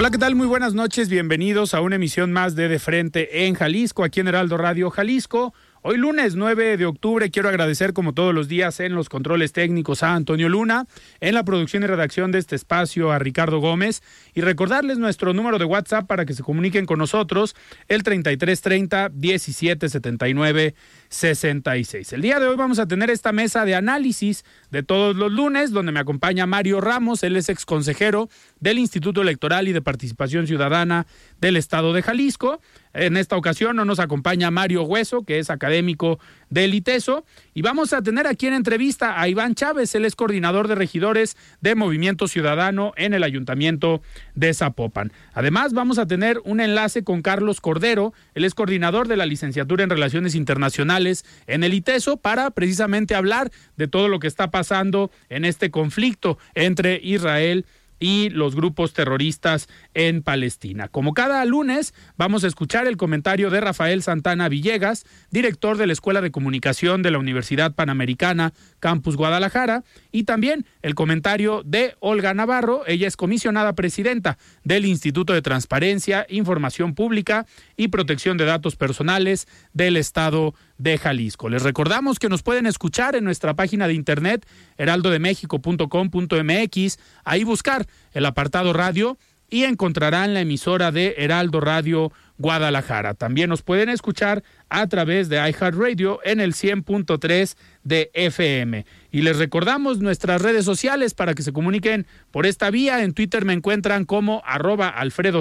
Hola, ¿qué tal? Muy buenas noches. Bienvenidos a una emisión más de De Frente en Jalisco, aquí en Heraldo Radio Jalisco. Hoy lunes 9 de octubre quiero agradecer como todos los días en los controles técnicos a Antonio Luna, en la producción y redacción de este espacio a Ricardo Gómez y recordarles nuestro número de WhatsApp para que se comuniquen con nosotros el 3330 1779 66. El día de hoy vamos a tener esta mesa de análisis de todos los lunes donde me acompaña Mario Ramos, él es ex consejero del Instituto Electoral y de Participación Ciudadana del Estado de Jalisco. En esta ocasión no nos acompaña Mario Hueso, que es académico del ITESO, y vamos a tener aquí en entrevista a Iván Chávez, él es coordinador de regidores de Movimiento Ciudadano en el Ayuntamiento de Zapopan. Además, vamos a tener un enlace con Carlos Cordero, él es coordinador de la licenciatura en Relaciones Internacionales en el ITESO, para precisamente hablar de todo lo que está pasando en este conflicto entre Israel y los grupos terroristas en Palestina. Como cada lunes, vamos a escuchar el comentario de Rafael Santana Villegas, director de la Escuela de Comunicación de la Universidad Panamericana, Campus Guadalajara, y también el comentario de Olga Navarro, ella es comisionada presidenta del Instituto de Transparencia, Información Pública y Protección de Datos Personales del Estado de Jalisco. Les recordamos que nos pueden escuchar en nuestra página de internet heraldodemexico.com.mx, ahí buscar el apartado radio y encontrarán la emisora de Heraldo Radio Guadalajara. También nos pueden escuchar a través de iHeartRadio en el 100.3 de FM. Y les recordamos nuestras redes sociales para que se comuniquen por esta vía. En Twitter me encuentran como arroba Alfredo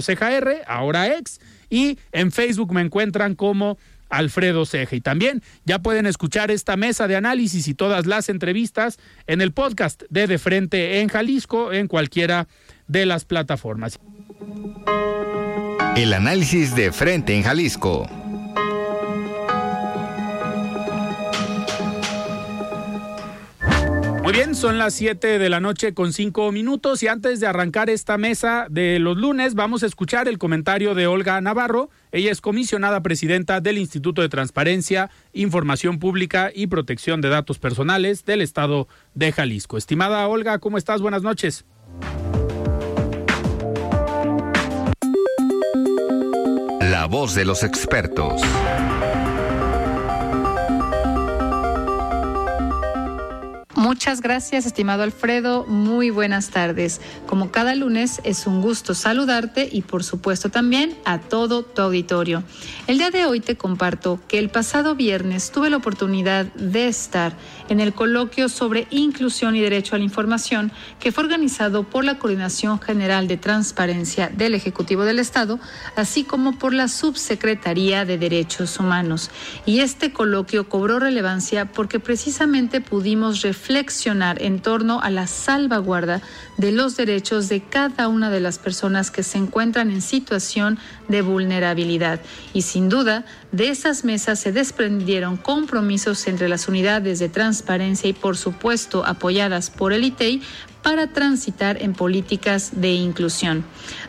ahora ex, y en Facebook me encuentran como Alfredo Ceja. Y también ya pueden escuchar esta mesa de análisis y todas las entrevistas en el podcast de De Frente en Jalisco, en cualquiera de las plataformas. El análisis de Frente en Jalisco. Muy bien, son las 7 de la noche con 5 minutos y antes de arrancar esta mesa de los lunes vamos a escuchar el comentario de Olga Navarro. Ella es comisionada presidenta del Instituto de Transparencia, Información Pública y Protección de Datos Personales del Estado de Jalisco. Estimada Olga, ¿cómo estás? Buenas noches. La voz de los expertos. Muchas gracias, estimado Alfredo. Muy buenas tardes. Como cada lunes, es un gusto saludarte y, por supuesto, también a todo tu auditorio. El día de hoy te comparto que el pasado viernes tuve la oportunidad de estar en el coloquio sobre inclusión y derecho a la información que fue organizado por la Coordinación General de Transparencia del Ejecutivo del Estado, así como por la Subsecretaría de Derechos Humanos. Y este coloquio cobró relevancia porque precisamente pudimos reflexionar en torno a la salvaguarda de los derechos de cada una de las personas que se encuentran en situación de vulnerabilidad. Y sin duda, de esas mesas se desprendieron compromisos entre las unidades de transparencia y, por supuesto, apoyadas por el ITEI para transitar en políticas de inclusión.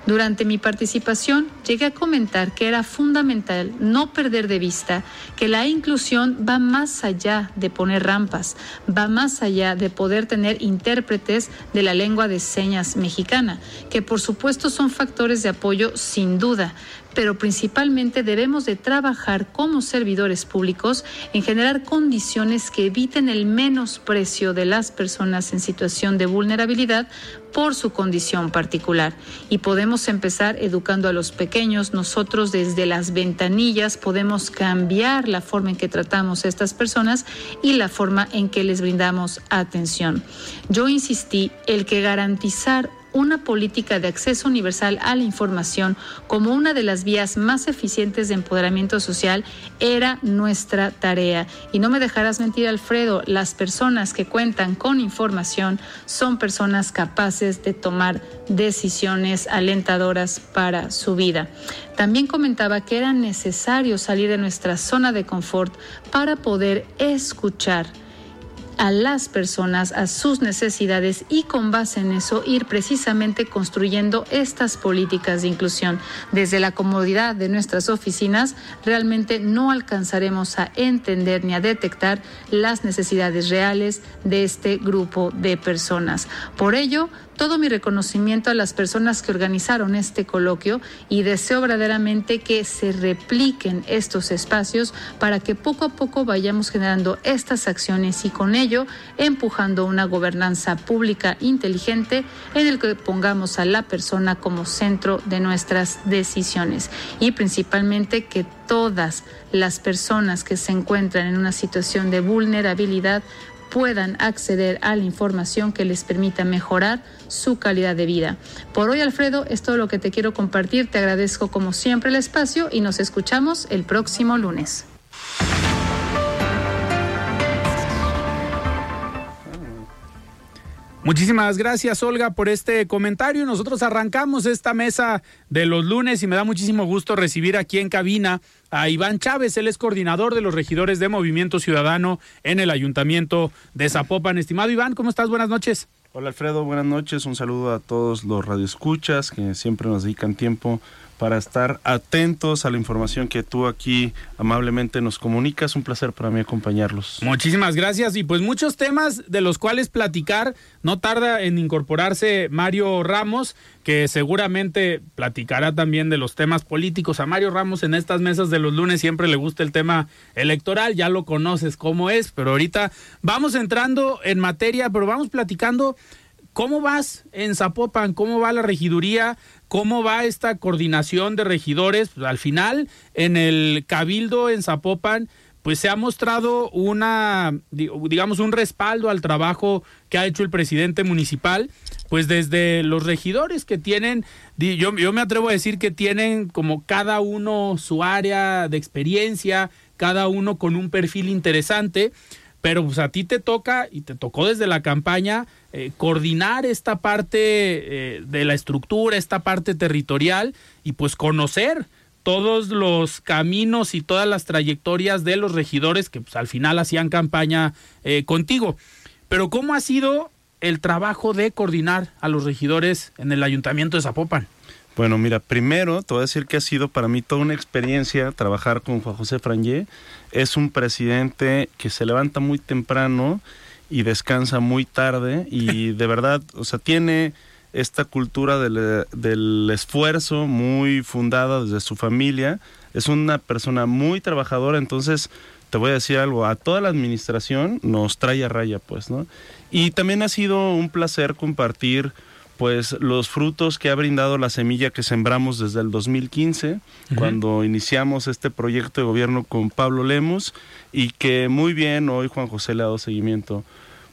Durante mi participación llegué a comentar que era fundamental no perder de vista que la inclusión va más allá de poner rampas, va más allá de poder tener intérpretes de la lengua de señas mexicana, que por supuesto son factores de apoyo sin duda, pero principalmente debemos de trabajar como servidores públicos en generar condiciones que eviten el menosprecio de las personas en situación de vulnerabilidad por su condición particular. Y podemos empezar educando a los pequeños. Nosotros desde las ventanillas podemos cambiar la forma en que tratamos a estas personas y la forma en que les brindamos atención. Yo insistí el que garantizar una política de acceso universal a la información como una de las vías más eficientes de empoderamiento social era nuestra tarea. Y no me dejarás mentir, Alfredo, las personas que cuentan con información son personas capaces de tomar decisiones alentadoras para su vida. También comentaba que era necesario salir de nuestra zona de confort para poder escuchar a las personas, a sus necesidades y con base en eso ir precisamente construyendo estas políticas de inclusión. Desde la comodidad de nuestras oficinas realmente no alcanzaremos a entender ni a detectar las necesidades reales de este grupo de personas. Por ello, todo mi reconocimiento a las personas que organizaron este coloquio y deseo verdaderamente que se repliquen estos espacios para que poco a poco vayamos generando estas acciones y con ello empujando una gobernanza pública inteligente en el que pongamos a la persona como centro de nuestras decisiones y principalmente que todas las personas que se encuentran en una situación de vulnerabilidad puedan acceder a la información que les permita mejorar su calidad de vida. Por hoy, Alfredo, es todo lo que te quiero compartir. Te agradezco como siempre el espacio y nos escuchamos el próximo lunes. Muchísimas gracias, Olga, por este comentario. Nosotros arrancamos esta mesa de los lunes y me da muchísimo gusto recibir aquí en cabina a Iván Chávez. Él es coordinador de los regidores de Movimiento Ciudadano en el Ayuntamiento de Zapopan. Estimado Iván, ¿cómo estás? Buenas noches. Hola Alfredo, buenas noches. Un saludo a todos los radioescuchas que siempre nos dedican tiempo para estar atentos a la información que tú aquí amablemente nos comunicas. Un placer para mí acompañarlos. Muchísimas gracias y pues muchos temas de los cuales platicar. No tarda en incorporarse Mario Ramos, que seguramente platicará también de los temas políticos. A Mario Ramos en estas mesas de los lunes siempre le gusta el tema electoral, ya lo conoces cómo es, pero ahorita vamos entrando en materia, pero vamos platicando ¿Cómo vas en Zapopan? ¿Cómo va la regiduría? ¿Cómo va esta coordinación de regidores? Pues, al final, en el cabildo en Zapopan, pues se ha mostrado una, digamos, un respaldo al trabajo que ha hecho el presidente municipal, pues desde los regidores que tienen, yo, yo me atrevo a decir que tienen como cada uno su área de experiencia, cada uno con un perfil interesante, pero pues a ti te toca y te tocó desde la campaña eh, coordinar esta parte eh, de la estructura, esta parte territorial y pues conocer todos los caminos y todas las trayectorias de los regidores que pues, al final hacían campaña eh, contigo. Pero ¿cómo ha sido el trabajo de coordinar a los regidores en el ayuntamiento de Zapopan? Bueno, mira, primero te voy a decir que ha sido para mí toda una experiencia trabajar con Juan José Frangé. Es un presidente que se levanta muy temprano y descansa muy tarde y de verdad, o sea, tiene esta cultura del, del, esfuerzo muy fundada desde su familia. Es una persona muy trabajadora, entonces te voy a decir algo, a toda la administración nos trae a raya, pues, ¿no? Y también ha sido un placer compartir pues los frutos que ha brindado la semilla que sembramos desde el 2015, cuando iniciamos este proyecto de gobierno con Pablo Lemos y que muy bien hoy Juan José le ha dado seguimiento.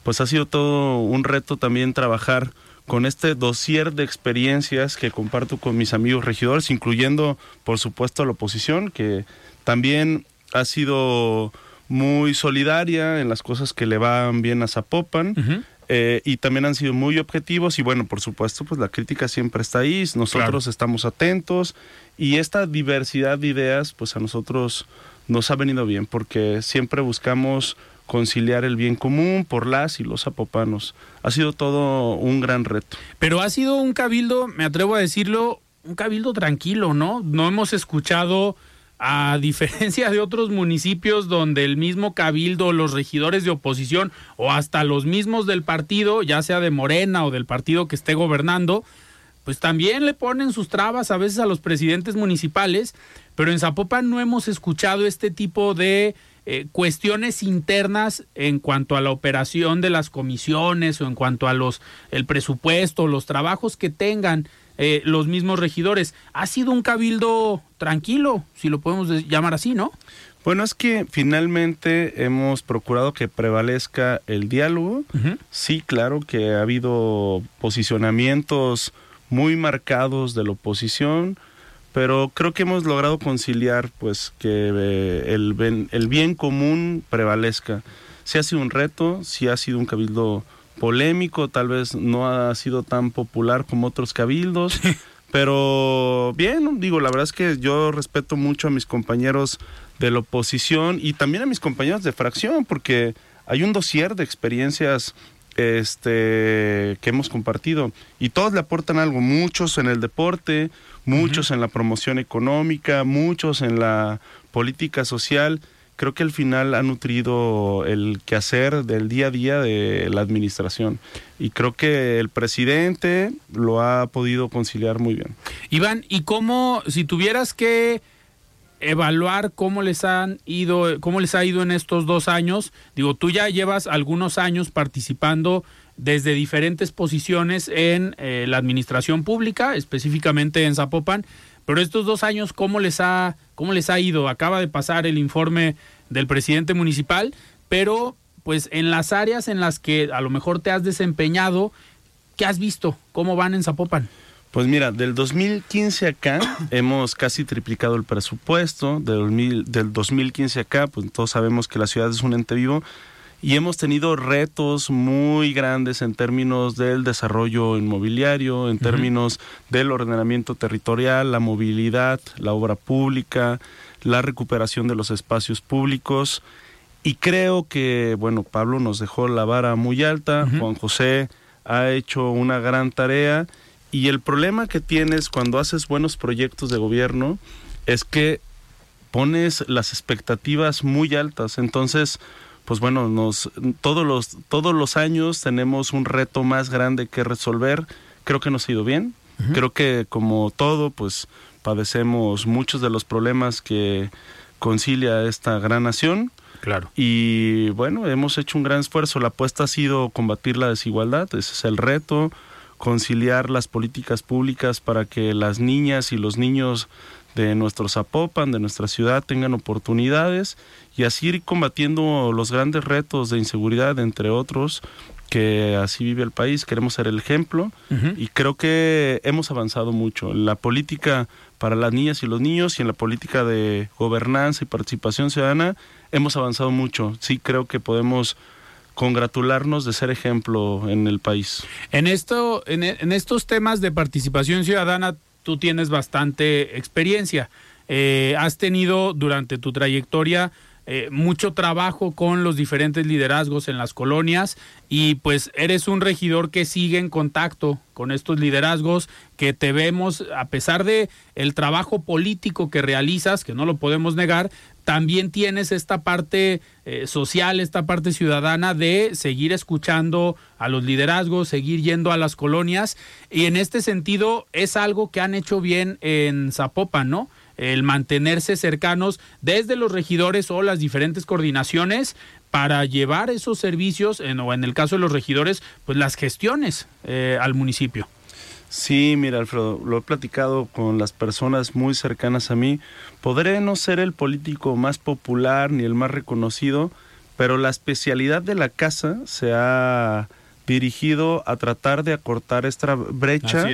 Pues ha sido todo un reto también trabajar con este dossier de experiencias que comparto con mis amigos regidores, incluyendo por supuesto la oposición, que también ha sido muy solidaria en las cosas que le van bien a Zapopan. Eh, y también han sido muy objetivos y bueno, por supuesto, pues la crítica siempre está ahí, nosotros estamos atentos y esta diversidad de ideas, pues a nosotros nos ha venido bien porque siempre buscamos conciliar el bien común por las y los zapopanos. Ha sido todo un gran reto. Pero ha sido un cabildo, me atrevo a decirlo, un cabildo tranquilo, ¿no? No hemos escuchado a diferencia de otros municipios donde el mismo cabildo, los regidores de oposición o hasta los mismos del partido, ya sea de Morena o del partido que esté gobernando, pues también le ponen sus trabas a veces a los presidentes municipales, pero en Zapopan no hemos escuchado este tipo de eh, cuestiones internas en cuanto a la operación de las comisiones o en cuanto a los el presupuesto, los trabajos que tengan eh, los mismos regidores. Ha sido un cabildo tranquilo, si lo podemos llamar así, ¿no? Bueno, es que finalmente hemos procurado que prevalezca el diálogo. Sí, claro que ha habido posicionamientos muy marcados de la oposición, pero creo que hemos logrado conciliar pues que eh, el, el bien común prevalezca. Sí ha sido un reto, sí ha sido un cabildo polémico, tal vez no ha sido tan popular como otros cabildos, pero bien, digo, la verdad es que yo respeto mucho a mis compañeros de la oposición y también a mis compañeros de fracción, porque hay un dossier de experiencias este que hemos compartido y todos le aportan algo, muchos en el deporte, muchos en la promoción económica, muchos en la política social. Creo que al final ha nutrido el quehacer del día a día de la administración y creo que el presidente lo ha podido conciliar muy bien. Iván, ¿y cómo si tuvieras que evaluar cómo les han ido, cómo les ha ido en estos dos años. Digo, tú ya llevas algunos años participando desde diferentes posiciones en eh, la administración pública, específicamente en Zapopan, pero estos dos años, ¿cómo les ha, cómo les ha ido? Acaba de pasar el informe del presidente municipal, pero pues en las áreas en las que a lo mejor te has desempeñado, ¿qué has visto? ¿Cómo van en Zapopan? Pues mira, del 2015 acá hemos casi triplicado el presupuesto, del, del 2015 acá, pues todos sabemos que la ciudad es un ente vivo y hemos tenido retos muy grandes en términos del desarrollo inmobiliario, en términos del ordenamiento territorial, la movilidad, la obra pública, la recuperación de los espacios públicos. Y creo que, bueno, Pablo nos dejó la vara muy alta, Juan José ha hecho una gran tarea y el problema que tienes cuando haces buenos proyectos de gobierno es que pones las expectativas muy altas. Entonces, pues bueno, nos todos los todos los años tenemos un reto más grande que resolver. Creo que nos ha ido bien. Creo que como todo, pues padecemos muchos de los problemas que concilia esta gran nación. Claro. Y bueno, hemos hecho un gran esfuerzo. La apuesta ha sido combatir la desigualdad, ese es el reto conciliar las políticas públicas para que las niñas y los niños de nuestro Zapopan, de nuestra ciudad, tengan oportunidades y así ir combatiendo los grandes retos de inseguridad, entre otros, que así vive el país. Queremos ser el ejemplo y creo que hemos avanzado mucho en la política para las niñas y los niños y en la política de gobernanza y participación ciudadana. Hemos avanzado mucho. Sí creo que podemos congratularnos de ser ejemplo en el país. En esto, en, estos temas de participación ciudadana, tú tienes bastante experiencia. Eh, has tenido durante tu trayectoria eh, mucho trabajo con los diferentes liderazgos en las colonias y pues eres un regidor que sigue en contacto con estos liderazgos, que te vemos, a pesar de el trabajo político que realizas, que no lo podemos negar, también tienes esta parte eh, social, esta parte ciudadana de seguir escuchando a los liderazgos, seguir yendo a las colonias y en este sentido es algo que han hecho bien en Zapopan, ¿no? el mantenerse cercanos desde los regidores o las diferentes coordinaciones para llevar esos servicios, en, o en el caso de los regidores, pues las gestiones eh, al municipio. Sí, mira, Alfredo, lo he platicado con las personas muy cercanas a mí. Podré no ser el político más popular ni el más reconocido, pero la especialidad de la casa se ha dirigido a tratar de acortar esta brecha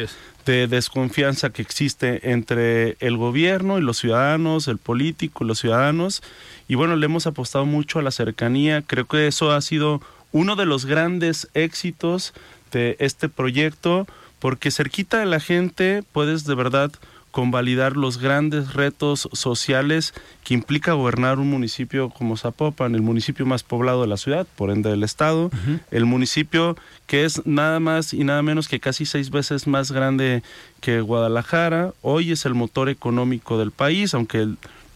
de desconfianza que existe entre el gobierno y los ciudadanos, el político y los ciudadanos. Y bueno, le hemos apostado mucho a la cercanía. Creo que eso ha sido uno de los grandes éxitos de este proyecto, porque cerquita de la gente puedes de verdad convalidar los grandes retos sociales que implica gobernar un municipio como Zapopan, el municipio más poblado de la ciudad, por ende del estado, el municipio que es nada más y nada menos que casi seis veces más grande que Guadalajara, hoy es el motor económico del país, aunque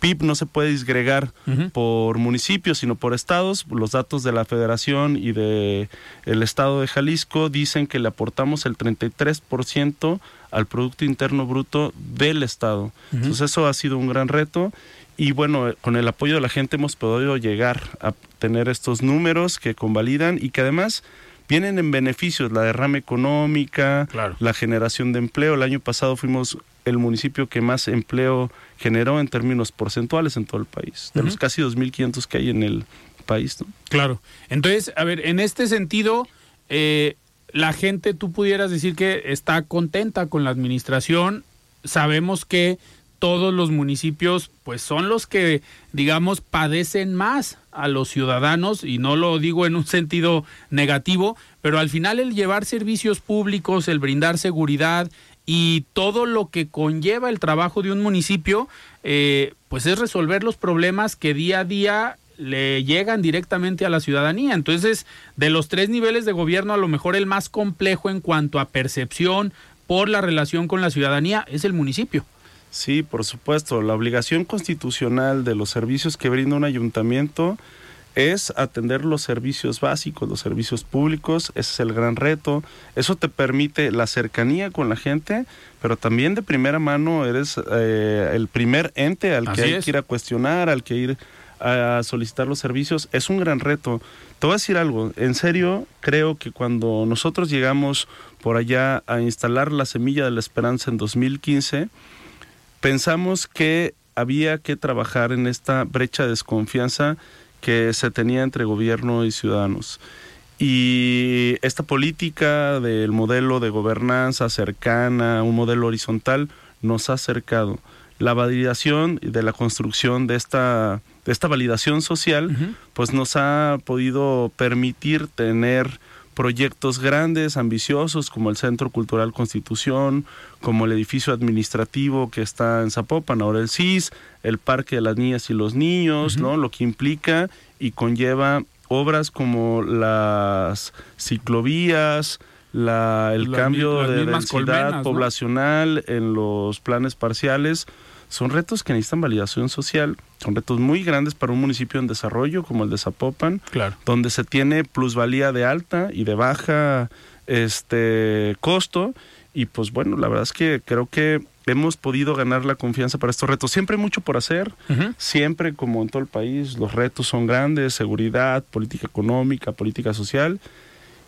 PIB no se puede disgregar por municipios, sino por estados. Los datos de la Federación y de el estado de Jalisco dicen que le aportamos el 33% al producto interno bruto del estado. Entonces eso ha sido un gran reto y bueno, con el apoyo de la gente hemos podido llegar a tener estos números que convalidan y que además vienen en beneficios, la derrama económica, la generación de empleo. El año pasado fuimos el municipio que más empleo generó en términos porcentuales en todo el país, de los casi 2.500 que hay en el país. Claro. Entonces, a ver, en este sentido, eh, la gente, tú pudieras decir que está contenta con la administración. Sabemos que todos los municipios pues son los que digamos padecen más a los ciudadanos y no lo digo en un sentido negativo, pero al final el llevar servicios públicos, el brindar seguridad y todo lo que conlleva el trabajo de un municipio, eh, pues es resolver los problemas que día a día le llegan directamente a la ciudadanía. Entonces, de los tres niveles de gobierno, a lo mejor el más complejo en cuanto a percepción por la relación con la ciudadanía es el municipio. Sí, por supuesto. La obligación constitucional de los servicios que brinda un ayuntamiento es atender los servicios básicos, los servicios públicos, ese es el gran reto. Eso te permite la cercanía con la gente, pero también de primera mano eres eh, el primer ente al que hay que ir a cuestionar, al que ir a solicitar los servicios. Es un gran reto. Te voy a decir algo, en serio, creo que cuando nosotros llegamos por allá a instalar la semilla de la esperanza en 2015, pensamos que había que trabajar en esta brecha de desconfianza que se tenía entre gobierno y ciudadanos. Y esta política del modelo de gobernanza cercana, un modelo horizontal, nos ha acercado. La validación de la construcción de esta, de esta validación social, pues nos ha podido permitir tener proyectos grandes, ambiciosos, como el Centro Cultural Constitución, como el edificio administrativo que está en Zapopan, ahora el CIS, el Parque de las Niñas y los Niños, ¿no? Lo que implica y conlleva obras como las ciclovías, la, el cambio de densidad poblacional en los planes parciales, son retos que necesitan validación social, son retos muy grandes para un municipio en desarrollo como el de Zapopan, donde se tiene plusvalía de alta y de baja este costo. Y pues bueno, la verdad es que creo que hemos podido ganar la confianza para estos retos. Siempre hay mucho por hacer, siempre como en todo el país, los retos son grandes, seguridad, política económica, política social,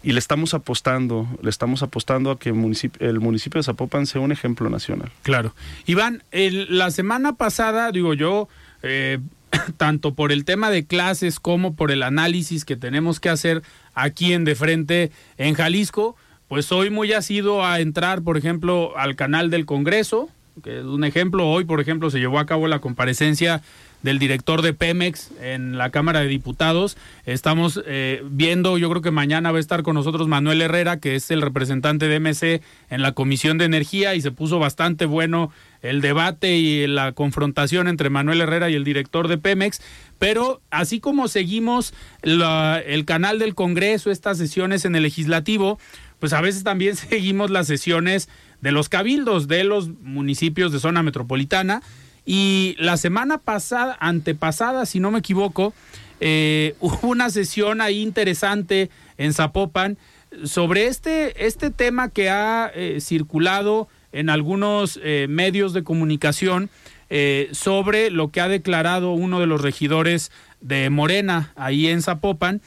y le estamos apostando, le estamos apostando a que el municipio, el municipio de Zapopan sea un ejemplo nacional. Claro. Iván, la semana pasada, digo yo, eh, tanto por el tema de clases como por el análisis que tenemos que hacer aquí en De Frente en Jalisco, pues soy muy asido a entrar, por ejemplo, al canal del Congreso, que es un ejemplo. Hoy, por ejemplo, se llevó a cabo la comparecencia del director de Pemex en la Cámara de Diputados. Estamos eh, viendo, yo creo que mañana va a estar con nosotros Manuel Herrera, que es el representante de MC en la Comisión de Energía y se puso bastante bueno el debate y la confrontación entre Manuel Herrera y el director de Pemex. Pero así como seguimos el canal del Congreso, estas sesiones en el legislativo, pues a veces también seguimos las sesiones de los cabildos de los municipios de zona metropolitana y la semana pasada, antepasada, si no me equivoco, eh, hubo una sesión ahí interesante en Zapopan sobre este, este tema que ha eh, circulado en algunos eh, medios de comunicación sobre lo que ha declarado uno de los regidores de Morena ahí en Zapopan,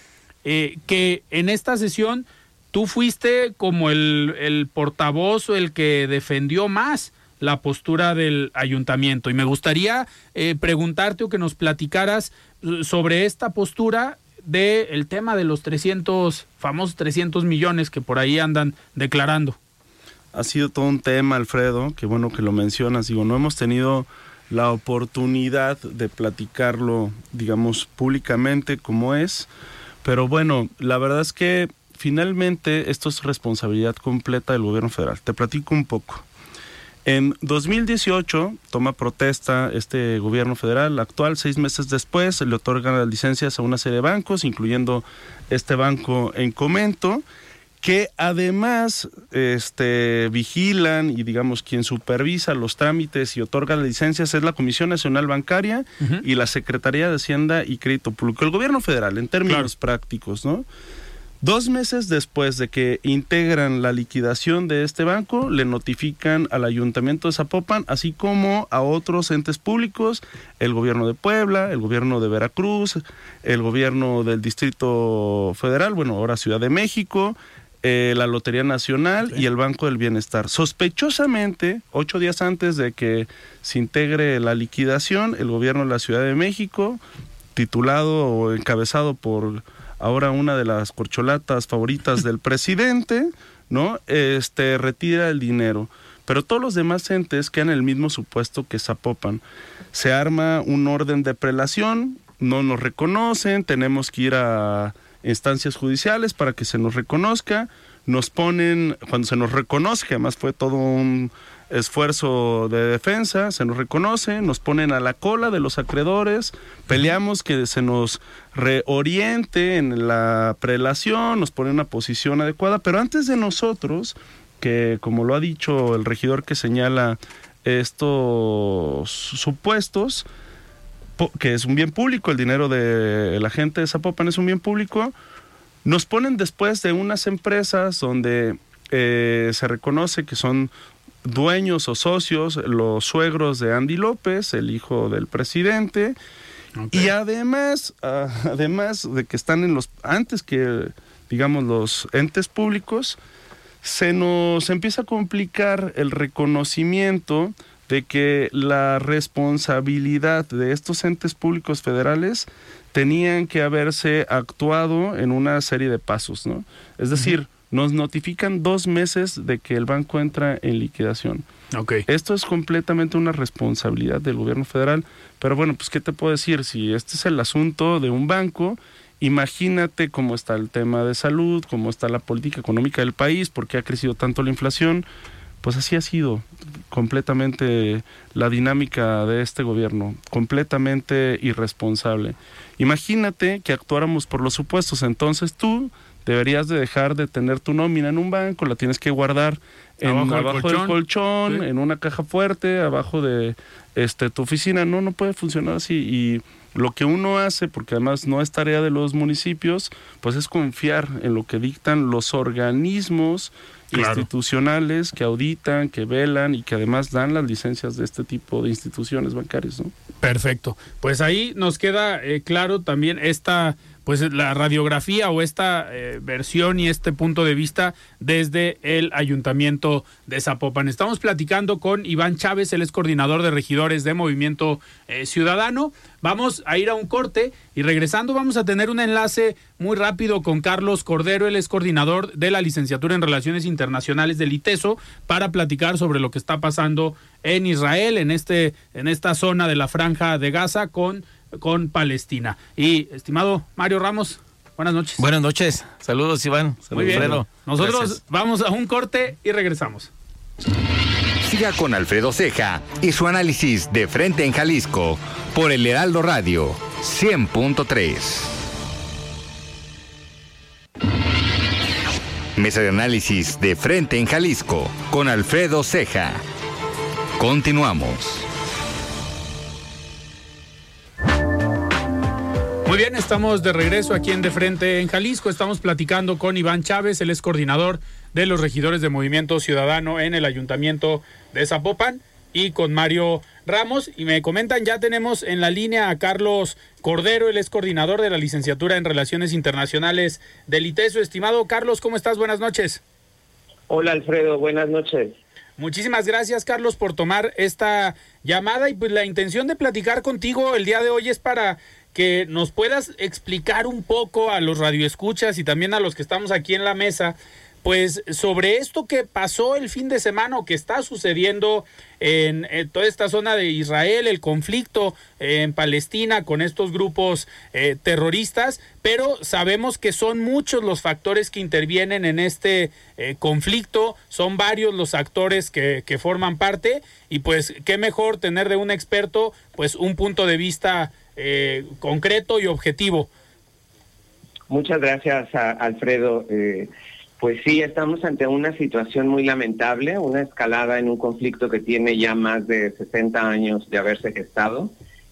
que en esta sesión tú fuiste como el, el portavoz o el que defendió más la postura del ayuntamiento. Y me gustaría eh, preguntarte o que nos platicaras eh, sobre esta postura del el tema de los 300, famosos 300 millones que por ahí andan declarando. Ha sido todo un tema, Alfredo, que bueno que lo mencionas. Digo, no hemos tenido la oportunidad de platicarlo, digamos, públicamente como es. Pero bueno, la verdad es que finalmente esto es responsabilidad completa del gobierno federal. Te platico un poco. En 2018 toma protesta este gobierno federal. Actual, seis meses después le otorgan las licencias a una serie de bancos, incluyendo este banco en comento, que además este, vigilan y digamos quien supervisa los trámites y otorga las licencias es la Comisión Nacional Bancaria y la Secretaría de Hacienda y Crédito Público, el gobierno federal en términos prácticos, ¿no? Dos meses después de que integran la liquidación de este banco, le notifican al Ayuntamiento de Zapopan, así como a otros entes públicos, el gobierno de Puebla, el gobierno de Veracruz, el gobierno del Distrito Federal, bueno, ahora Ciudad de México, eh, la Lotería Nacional y el Banco del Bienestar. Sospechosamente, ocho días antes de que se integre la liquidación, el gobierno de la Ciudad de México, titulado o encabezado por ahora una de las corcholatas favoritas del presidente, ¿no? Este retira el dinero. Pero todos los demás entes quedan en el mismo supuesto que Zapopan. Se arma un orden de prelación, no nos reconocen, tenemos que ir a instancias judiciales para que se nos reconozca, nos ponen, cuando se nos reconoce, además fue todo un esfuerzo de defensa, se nos reconoce, nos ponen a la cola de los acreedores, peleamos que se nos reoriente en la prelación, nos ponen una posición adecuada, pero antes de nosotros, que como lo ha dicho el regidor que señala estos supuestos, que es un bien público, el dinero de la gente de Zapopan es un bien público, nos ponen después de unas empresas donde eh, se reconoce que son dueños o socios los suegros de Andy López, el hijo del presidente, y además, ah, además de que están en los, antes que digamos los entes públicos, se nos empieza a complicar el reconocimiento de que la responsabilidad de estos entes públicos federales tenían que haberse actuado en una serie de pasos, ¿no? Es decir, nos notifican dos meses de que el banco entra en liquidación. Okay. Esto es completamente una responsabilidad del gobierno federal, pero bueno, pues ¿qué te puedo decir? Si este es el asunto de un banco, imagínate cómo está el tema de salud, cómo está la política económica del país, por qué ha crecido tanto la inflación pues así ha sido completamente la dinámica de este gobierno, completamente irresponsable. Imagínate que actuáramos por los supuestos, entonces tú deberías de dejar de tener tu nómina en un banco, la tienes que guardar en, abajo, del colchón, en una caja fuerte, abajo de este tu oficina. No, no puede funcionar así. Y lo que uno hace, porque además no es tarea de los municipios, pues es confiar en lo que dictan los organismos institucionales que auditan, que velan y que además dan las licencias de este tipo de instituciones bancarias. ¿no? Perfecto. Pues ahí nos queda eh, claro también esta pues la radiografía o esta eh, versión y este punto de vista desde el ayuntamiento de Zapopan. Estamos platicando con Iván Chávez, él es coordinador de regidores de Movimiento eh, Ciudadano. Vamos a ir a un corte y regresando vamos a tener un enlace muy rápido con Carlos Cordero, él es coordinador de la licenciatura en Relaciones Internacionales del ITESO para platicar sobre lo que está pasando en Israel, en este en esta zona de la franja de Gaza con con Palestina. Y estimado Mario Ramos, buenas noches. Buenas noches. Saludos, Iván. Muy bien. Nosotros vamos a un corte y regresamos. Siga con Alfredo Ceja y su análisis de frente en Jalisco por el Heraldo Radio 100.3. Mesa de análisis de frente en Jalisco con Alfredo Ceja. Continuamos. Muy bien, estamos de regreso aquí en De Frente en Jalisco. Estamos platicando con Iván Chávez, él es coordinador de los regidores de Movimiento Ciudadano en el Ayuntamiento de Zapopan, y con Mario Ramos. Y me comentan, ya tenemos en la línea a Carlos Cordero, él es coordinador de la licenciatura en Relaciones Internacionales del ITESO. Estimado Carlos, ¿cómo estás? Buenas noches. Hola Alfredo, buenas noches. Muchísimas gracias, Carlos, por tomar esta llamada y pues la intención de platicar contigo el día de hoy es para que nos puedas explicar un poco a los radioescuchas y también a los que estamos aquí en la mesa, pues sobre esto que pasó el fin de semana o que está sucediendo en, toda esta zona de Israel, el conflicto en Palestina con estos grupos eh, terroristas, pero sabemos que son muchos los factores que intervienen en este eh, conflicto, son varios los actores que, que forman parte y pues qué mejor tener de un experto pues un punto de vista eh, concreto y objetivo. Muchas gracias, Alfredo. Eh, Pues sí, estamos ante una situación muy lamentable, una escalada en un conflicto que tiene ya más de 60 años de haberse gestado.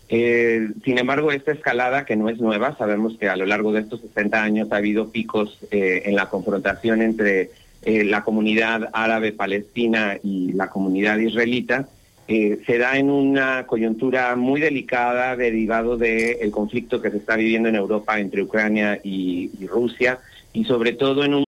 Eh, sin embargo, esta escalada, que no es nueva, sabemos que a lo largo de estos 60 años ha habido picos eh, en la confrontación entre la comunidad árabe palestina y la comunidad israelita, Eh, se da en una coyuntura muy delicada derivado del conflicto que se está viviendo en Europa entre Ucrania y, y Rusia y sobre todo en un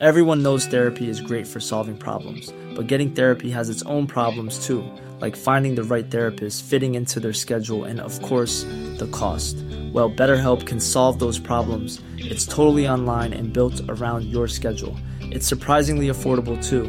Everyone knows therapy is great for solving problems, but getting therapy has its own problems too, like finding the right therapist, fitting into their schedule, and of course, the cost. Well, BetterHelp can solve those problems. It's totally online and built around your schedule. It's surprisingly affordable too.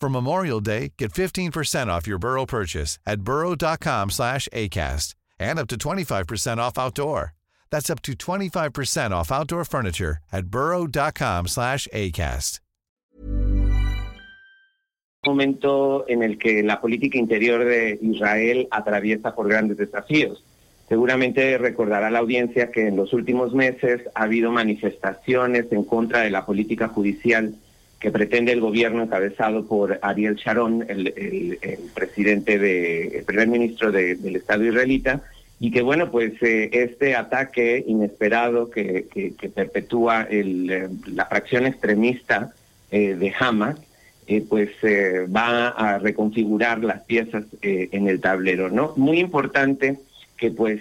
For Memorial Day, get 15% off your Burrow purchase at burrow.com slash ACAST and up to 25% off outdoor. That's up to 25% off outdoor furniture at burrow.com slash ACAST. momento en el que la política interior de Israel atraviesa por grandes desafíos. Seguramente recordará la audiencia que en los últimos meses ha habido manifestaciones en contra de la política judicial que pretende el gobierno encabezado por Ariel Sharon, el, presidente de, el primer ministro del Estado israelita, y que bueno, pues eh, este ataque inesperado que, perpetúa eh, la fracción extremista eh, de Hamas, pues va a reconfigurar las piezas en el tablero, ¿no? Muy importante que pues,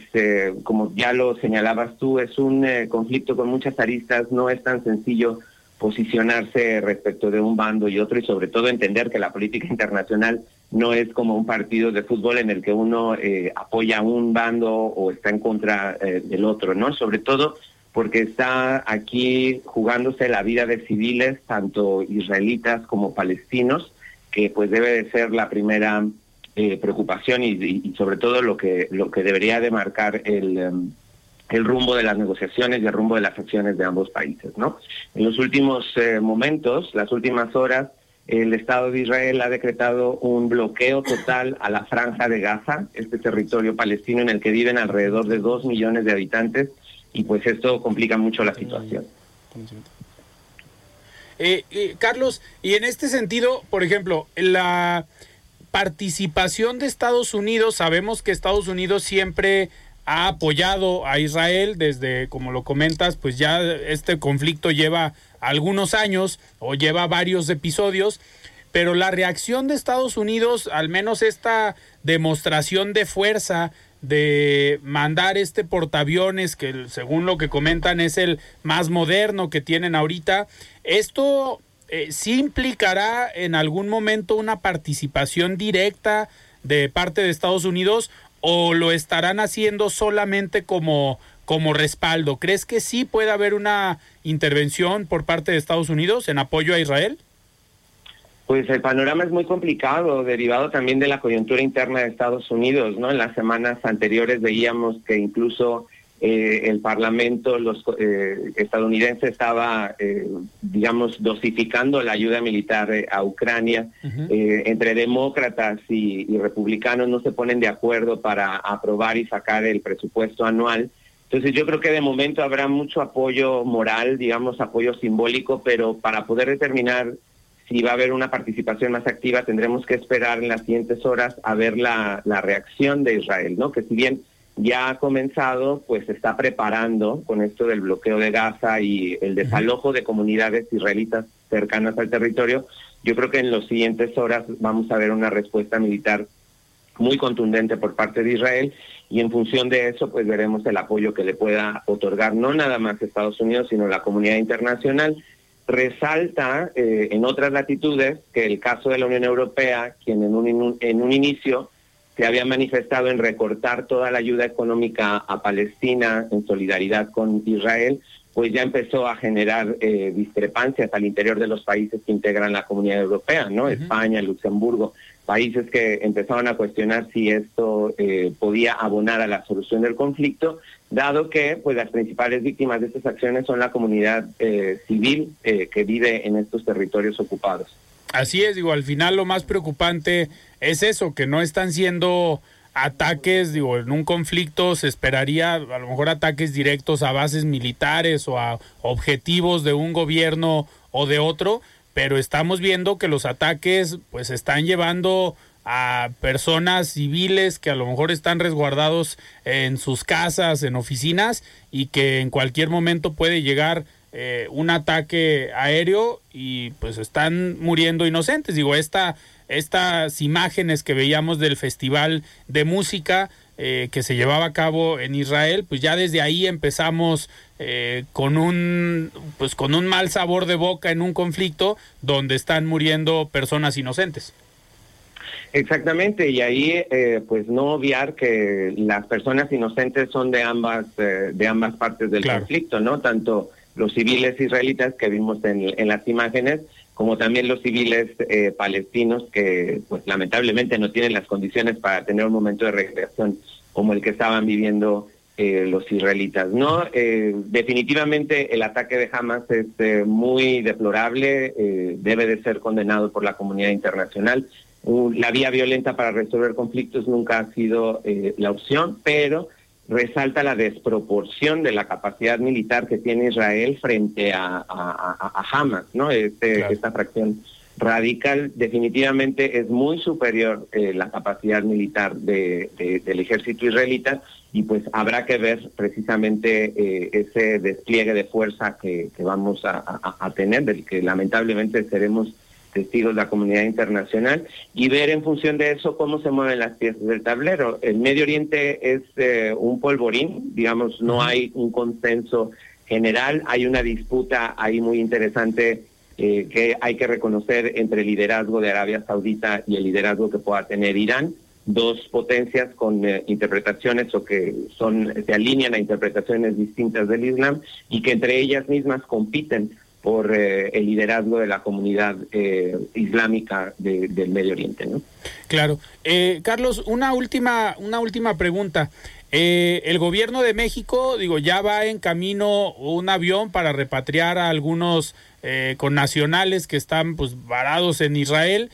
como ya lo señalabas tú, es un conflicto con muchas aristas, no es tan sencillo posicionarse respecto de un bando y otro y sobre todo entender que la política internacional no es como un partido de fútbol en el que uno eh, apoya un bando o está en contra eh, del otro, ¿no? Sobre todo porque está aquí jugándose la vida de civiles, tanto israelitas como palestinos, que pues debe de ser la primera eh, preocupación y, y, sobre todo lo que lo que debería de marcar el em, el rumbo de las negociaciones y el rumbo de las acciones de ambos países. ¿no? En los últimos eh, momentos, las últimas horas, el Estado de Israel ha decretado un bloqueo total a la franja de Gaza, este territorio palestino en el que viven alrededor de dos millones de habitantes, y pues esto complica mucho la situación. Eh, eh, Carlos, y en este sentido, por ejemplo, la participación de Estados Unidos, sabemos que Estados Unidos siempre ha apoyado a Israel desde, como lo comentas, pues ya este conflicto lleva algunos años o lleva varios episodios, pero la reacción de Estados Unidos, al menos esta demostración de fuerza de mandar este portaaviones que según lo que comentan es el más moderno que tienen ahorita, esto eh, sí implicará en algún momento una participación directa de parte de Estados Unidos o lo estarán haciendo solamente como, como respaldo? ¿Crees que sí puede haber una intervención por parte de Estados Unidos en apoyo a Israel? Pues el panorama es muy complicado, derivado también de la coyuntura interna de Estados Unidos, ¿no? En las semanas anteriores veíamos que incluso eh, el Parlamento los, eh, estadounidense estaba, eh, digamos, dosificando la ayuda militar a Ucrania. entre demócratas y, republicanos no se ponen de acuerdo para aprobar y sacar el presupuesto anual. Entonces yo creo que de momento habrá mucho apoyo moral, digamos, apoyo simbólico, pero para poder determinar si va a haber una participación más activa tendremos que esperar en las siguientes horas a ver la, la reacción de Israel, ¿no? Que si bien ya ha comenzado, pues se está preparando con esto del bloqueo de Gaza y el desalojo de comunidades israelitas cercanas al territorio. Yo creo que en las siguientes horas vamos a ver una respuesta militar muy contundente por parte de Israel y en función de eso pues veremos el apoyo que le pueda otorgar no nada más Estados Unidos sino la comunidad internacional. Resalta eh, en otras latitudes que el caso de la Unión Europea, quien en un, en un inicio se había manifestado en recortar toda la ayuda económica a Palestina en solidaridad con Israel, pues ya empezó a generar eh, discrepancias al interior de los países que integran la comunidad europea, ¿no? España, Luxemburgo, países que empezaron a cuestionar si esto eh, podía abonar a la solución del conflicto, dado que pues las principales víctimas de estas acciones son la comunidad eh, civil que vive en estos territorios ocupados. Así es, digo, al final lo más preocupante es eso, que no están siendo ataques, digo, en un conflicto se esperaría a lo mejor ataques directos a bases militares o a objetivos de un gobierno o de otro, pero estamos viendo que los ataques pues están llevando a personas civiles que a lo mejor están resguardados en sus casas, en oficinas y que en cualquier momento puede llegar eh, un ataque aéreo y pues están muriendo inocentes. Digo, esta estas imágenes que veíamos del festival de música eh, que se llevaba a cabo en Israel, pues ya desde ahí empezamos eh, con un pues con un mal sabor de boca en un conflicto donde están muriendo personas inocentes. Exactamente, y ahí eh, pues no obviar que las personas inocentes son de ambas de ambas partes del conflicto, ¿no? Tanto los civiles israelitas que vimos en, las imágenes como también los civiles eh, palestinos que pues lamentablemente no tienen las condiciones para tener un momento de recreación como el que estaban viviendo eh, los israelitas. No, eh, definitivamente el ataque de Hamas es muy deplorable, debe de ser condenado por la comunidad internacional. la vía violenta para resolver conflictos nunca ha sido la opción, pero resalta la desproporción de la capacidad militar que tiene Israel frente a, Hamas, ¿no? Este, Esta fracción radical definitivamente es muy superior eh, la capacidad militar de, del ejército israelita y pues habrá que ver precisamente eh, ese despliegue de fuerza que, que vamos a, tener, del que lamentablemente seremos testigos de la comunidad internacional y ver en función de eso cómo se mueven las piezas del tablero. El Medio Oriente es eh, un polvorín, digamos, no hay un consenso general, hay una disputa ahí muy interesante eh, que hay que reconocer entre el liderazgo de Arabia Saudita y el liderazgo que pueda tener Irán, dos potencias con eh, interpretaciones o que son se alinean a interpretaciones distintas del Islam y que entre ellas mismas compiten por eh, el liderazgo de la comunidad eh, islámica del Medio Oriente. ¿no? Claro. Eh, Carlos, una última, una última pregunta. el gobierno de México, digo, ya va en camino un avión para repatriar a algunos connacionales que están pues varados en Israel.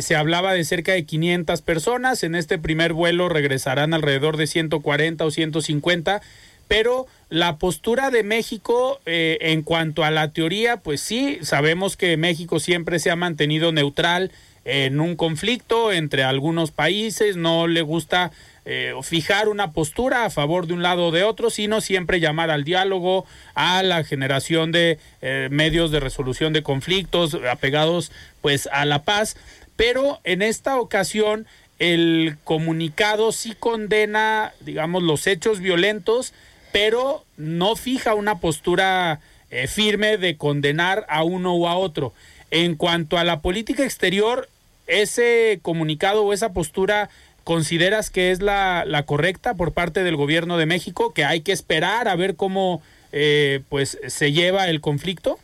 se hablaba de cerca de 500 personas. En este primer vuelo regresarán alrededor de 140 o 150 pero la postura de México eh, en cuanto a la teoría, pues sí, sabemos que México siempre se ha mantenido neutral en un conflicto entre algunos países, no le gusta eh, fijar una postura a favor de un lado o de otro, sino siempre llamar al diálogo, a la generación de eh, medios de resolución de conflictos apegados pues a la paz. Pero en esta ocasión el comunicado sí condena, digamos, los hechos violentos, pero no fija una postura eh, firme de condenar a uno o a otro. En cuanto a la política exterior, ese comunicado o esa postura consideras que es la, correcta por parte del gobierno de México, que hay que esperar a ver cómo eh, pues se lleva el conflicto?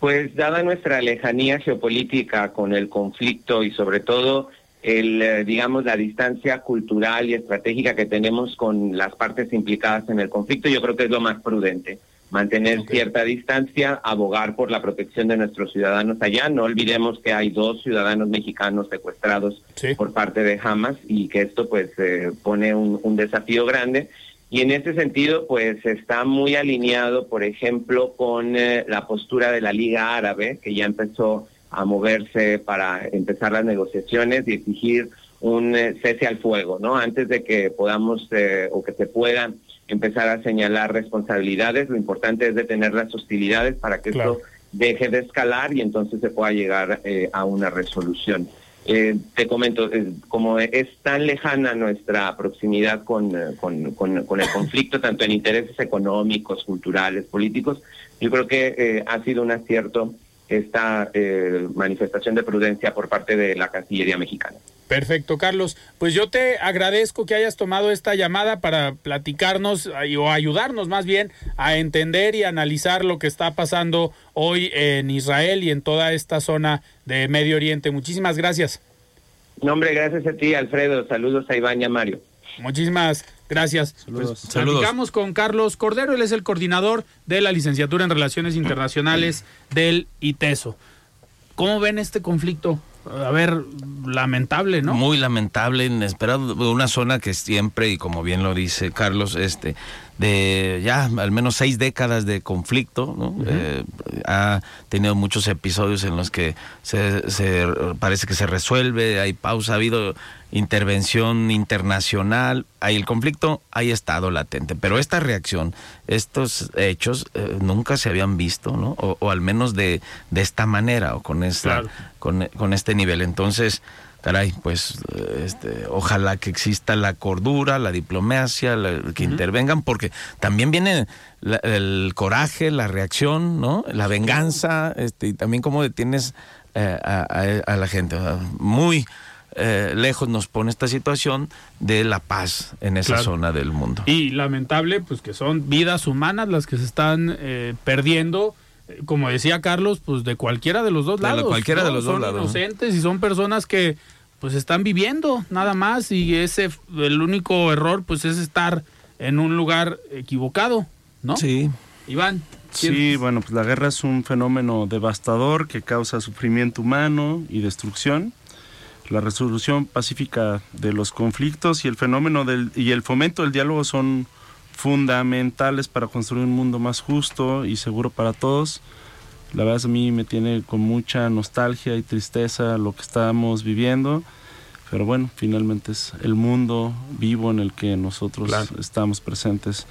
Pues dada nuestra lejanía geopolítica con el conflicto y sobre todo el, eh, digamos, la distancia cultural y estratégica que tenemos con las partes implicadas en el conflicto, yo creo que es lo más prudente. Mantener cierta distancia, abogar por la protección de nuestros ciudadanos allá. No olvidemos que hay dos ciudadanos mexicanos secuestrados por parte de Hamas y que esto pues eh, pone un, desafío grande. Y en ese sentido, pues está muy alineado, por ejemplo, con eh, la postura de la Liga Árabe, que ya empezó a moverse para empezar las negociaciones y exigir un eh, cese al fuego, ¿no? Antes de que podamos eh, o que se puedan empezar a señalar responsabilidades, lo importante es detener las hostilidades para que esto deje de escalar y entonces se pueda llegar eh, a una resolución. te comento, como es tan lejana nuestra proximidad con, con, con, el conflicto, tanto en intereses económicos, culturales, políticos, yo creo que ha sido un acierto esta eh, manifestación de prudencia por parte de la Cancillería mexicana. Perfecto, Carlos. Pues yo te agradezco que hayas tomado esta llamada para platicarnos o ayudarnos más bien a entender y analizar lo que está pasando hoy en Israel y en toda esta zona de Medio Oriente. Muchísimas gracias. No, hombre, gracias a ti, Alfredo. Saludos a Iván y a Mario. Muchísimas gracias. Saludos. Pues, con Carlos Cordero, él es el coordinador de la licenciatura en Relaciones Internacionales del ITESO. ¿Cómo ven este conflicto? A ver, lamentable, ¿no? Muy lamentable, inesperado, una zona que siempre, y como bien lo dice Carlos, este, de ya al menos seis décadas de conflicto, ¿no? Eh, ha tenido muchos episodios en los que se, se, parece que se resuelve, hay pausa, ha habido intervención internacional, hay el conflicto, hay estado latente, pero esta reacción, estos hechos eh, nunca se habían visto, ¿no? O, al menos de, de, esta manera o con esta, con, con este nivel. Entonces, caray, pues este, ojalá que exista la cordura, la diplomacia, que intervengan, porque también viene el coraje, la reacción, ¿no? La venganza, este, y también cómo detienes eh, a, la gente. Muy eh, lejos nos pone esta situación de la paz en esa zona del mundo. Y lamentable, pues que son vidas humanas las que se están eh, perdiendo como decía Carlos, pues de cualquiera de los dos lados. cualquiera de los dos lados. Son inocentes y son personas que pues están viviendo nada más y ese el único error pues es estar en un lugar equivocado, ¿no? Sí. Iván. Sí, bueno, pues la guerra es un fenómeno devastador que causa sufrimiento humano y destrucción. La resolución pacífica de los conflictos y el fenómeno del y el fomento del diálogo son fundamentales para construir un mundo más justo y seguro para todos. La verdad a mí me tiene con mucha nostalgia y tristeza lo que estamos viviendo, pero bueno, finalmente es el mundo vivo en el que nosotros estamos presentes.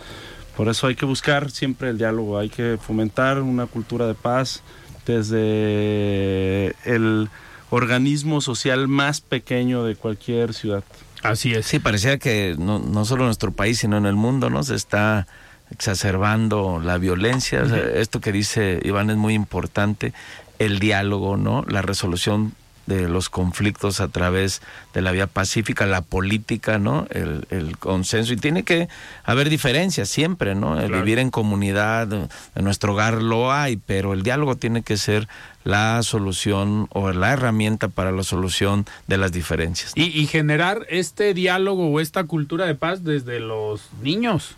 Por eso hay que buscar siempre el diálogo, hay que fomentar una cultura de paz desde el organismo social más pequeño de cualquier ciudad. Así es. Sí, parecía que no, no solo en nuestro país, sino en el mundo, ¿no? Se está exacerbando la violencia. esto que dice Iván es muy importante, el diálogo, ¿no? La resolución de los conflictos a través de la vía pacífica, la política, ¿no? El, consenso. Y tiene que haber diferencias siempre, ¿no? El vivir en comunidad, en nuestro hogar lo hay, pero el diálogo tiene que ser la solución o la herramienta para la solución de las diferencias. Y, y generar este diálogo o esta cultura de paz desde los niños.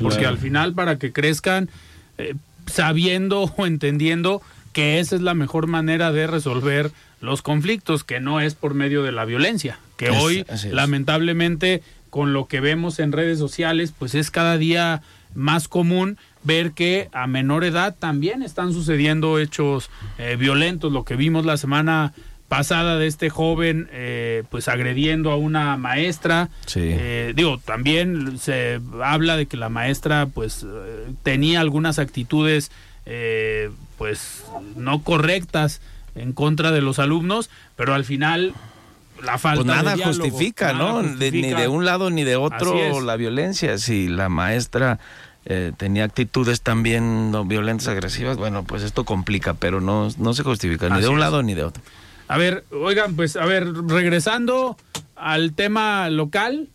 Porque al final para que crezcan eh, sabiendo o entendiendo que esa es la mejor manera de resolver los conflictos, que no es por medio de la violencia, que hoy lamentablemente con lo que vemos en redes sociales, pues es cada día más común ver que a menor edad también están sucediendo hechos eh, violentos, lo que vimos la semana pasada de este joven eh, pues agrediendo a una maestra. Eh, digo también se habla de que la maestra pues eh, tenía algunas actitudes pues no correctas en contra de los alumnos pero al final la falta pues nada justifica no ni de un lado ni de otro la violencia. Si la maestra tenía actitudes también no violentas agresivas bueno pues esto complica pero no no se justifica ni de un lado ni de otro a ver, oigan, pues a ver, regresando al tema local,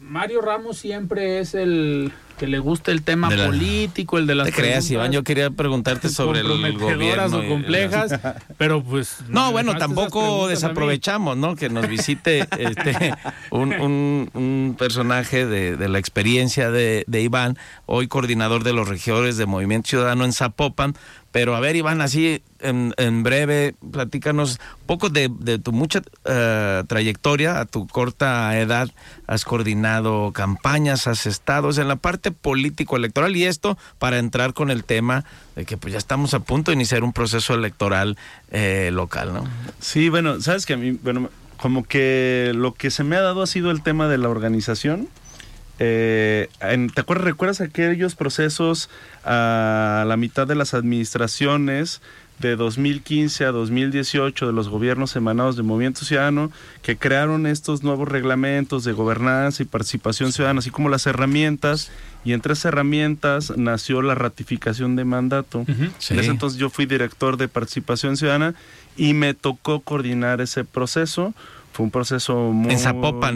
Mario Ramos siempre es el que le gusta el tema político, el de las... Te creas, Iván, yo quería preguntarte sobre el gobierno. o complejas, pero pues... No, bueno, tampoco desaprovechamos, ¿no? Que nos visite este, un, personaje de, la experiencia de, de Iván, hoy coordinador de los regidores de Movimiento Ciudadano en Zapopan, pero a ver, Iván, así en, breve, platícanos un poco de, tu mucha eh, trayectoria, a tu corta edad, has coordinado campañas, has estado en la parte político-electoral y esto para entrar con el tema de que pues ya estamos a punto de iniciar un proceso electoral eh, local, ¿no? Sí, bueno, sabes que a mí, bueno, como que lo que se me ha dado ha sido el tema de la organización eh, ¿Te acuerdas, recuerdas aquellos procesos a la mitad de las administraciones de 2015 a 2018 de los gobiernos emanados de Movimiento Ciudadano que crearon estos nuevos reglamentos de gobernanza y participación ciudadana, así como las herramientas, y entre esas herramientas nació la ratificación de mandato. En ese entonces yo fui director de participación ciudadana y me tocó coordinar ese proceso. Fue un proceso muy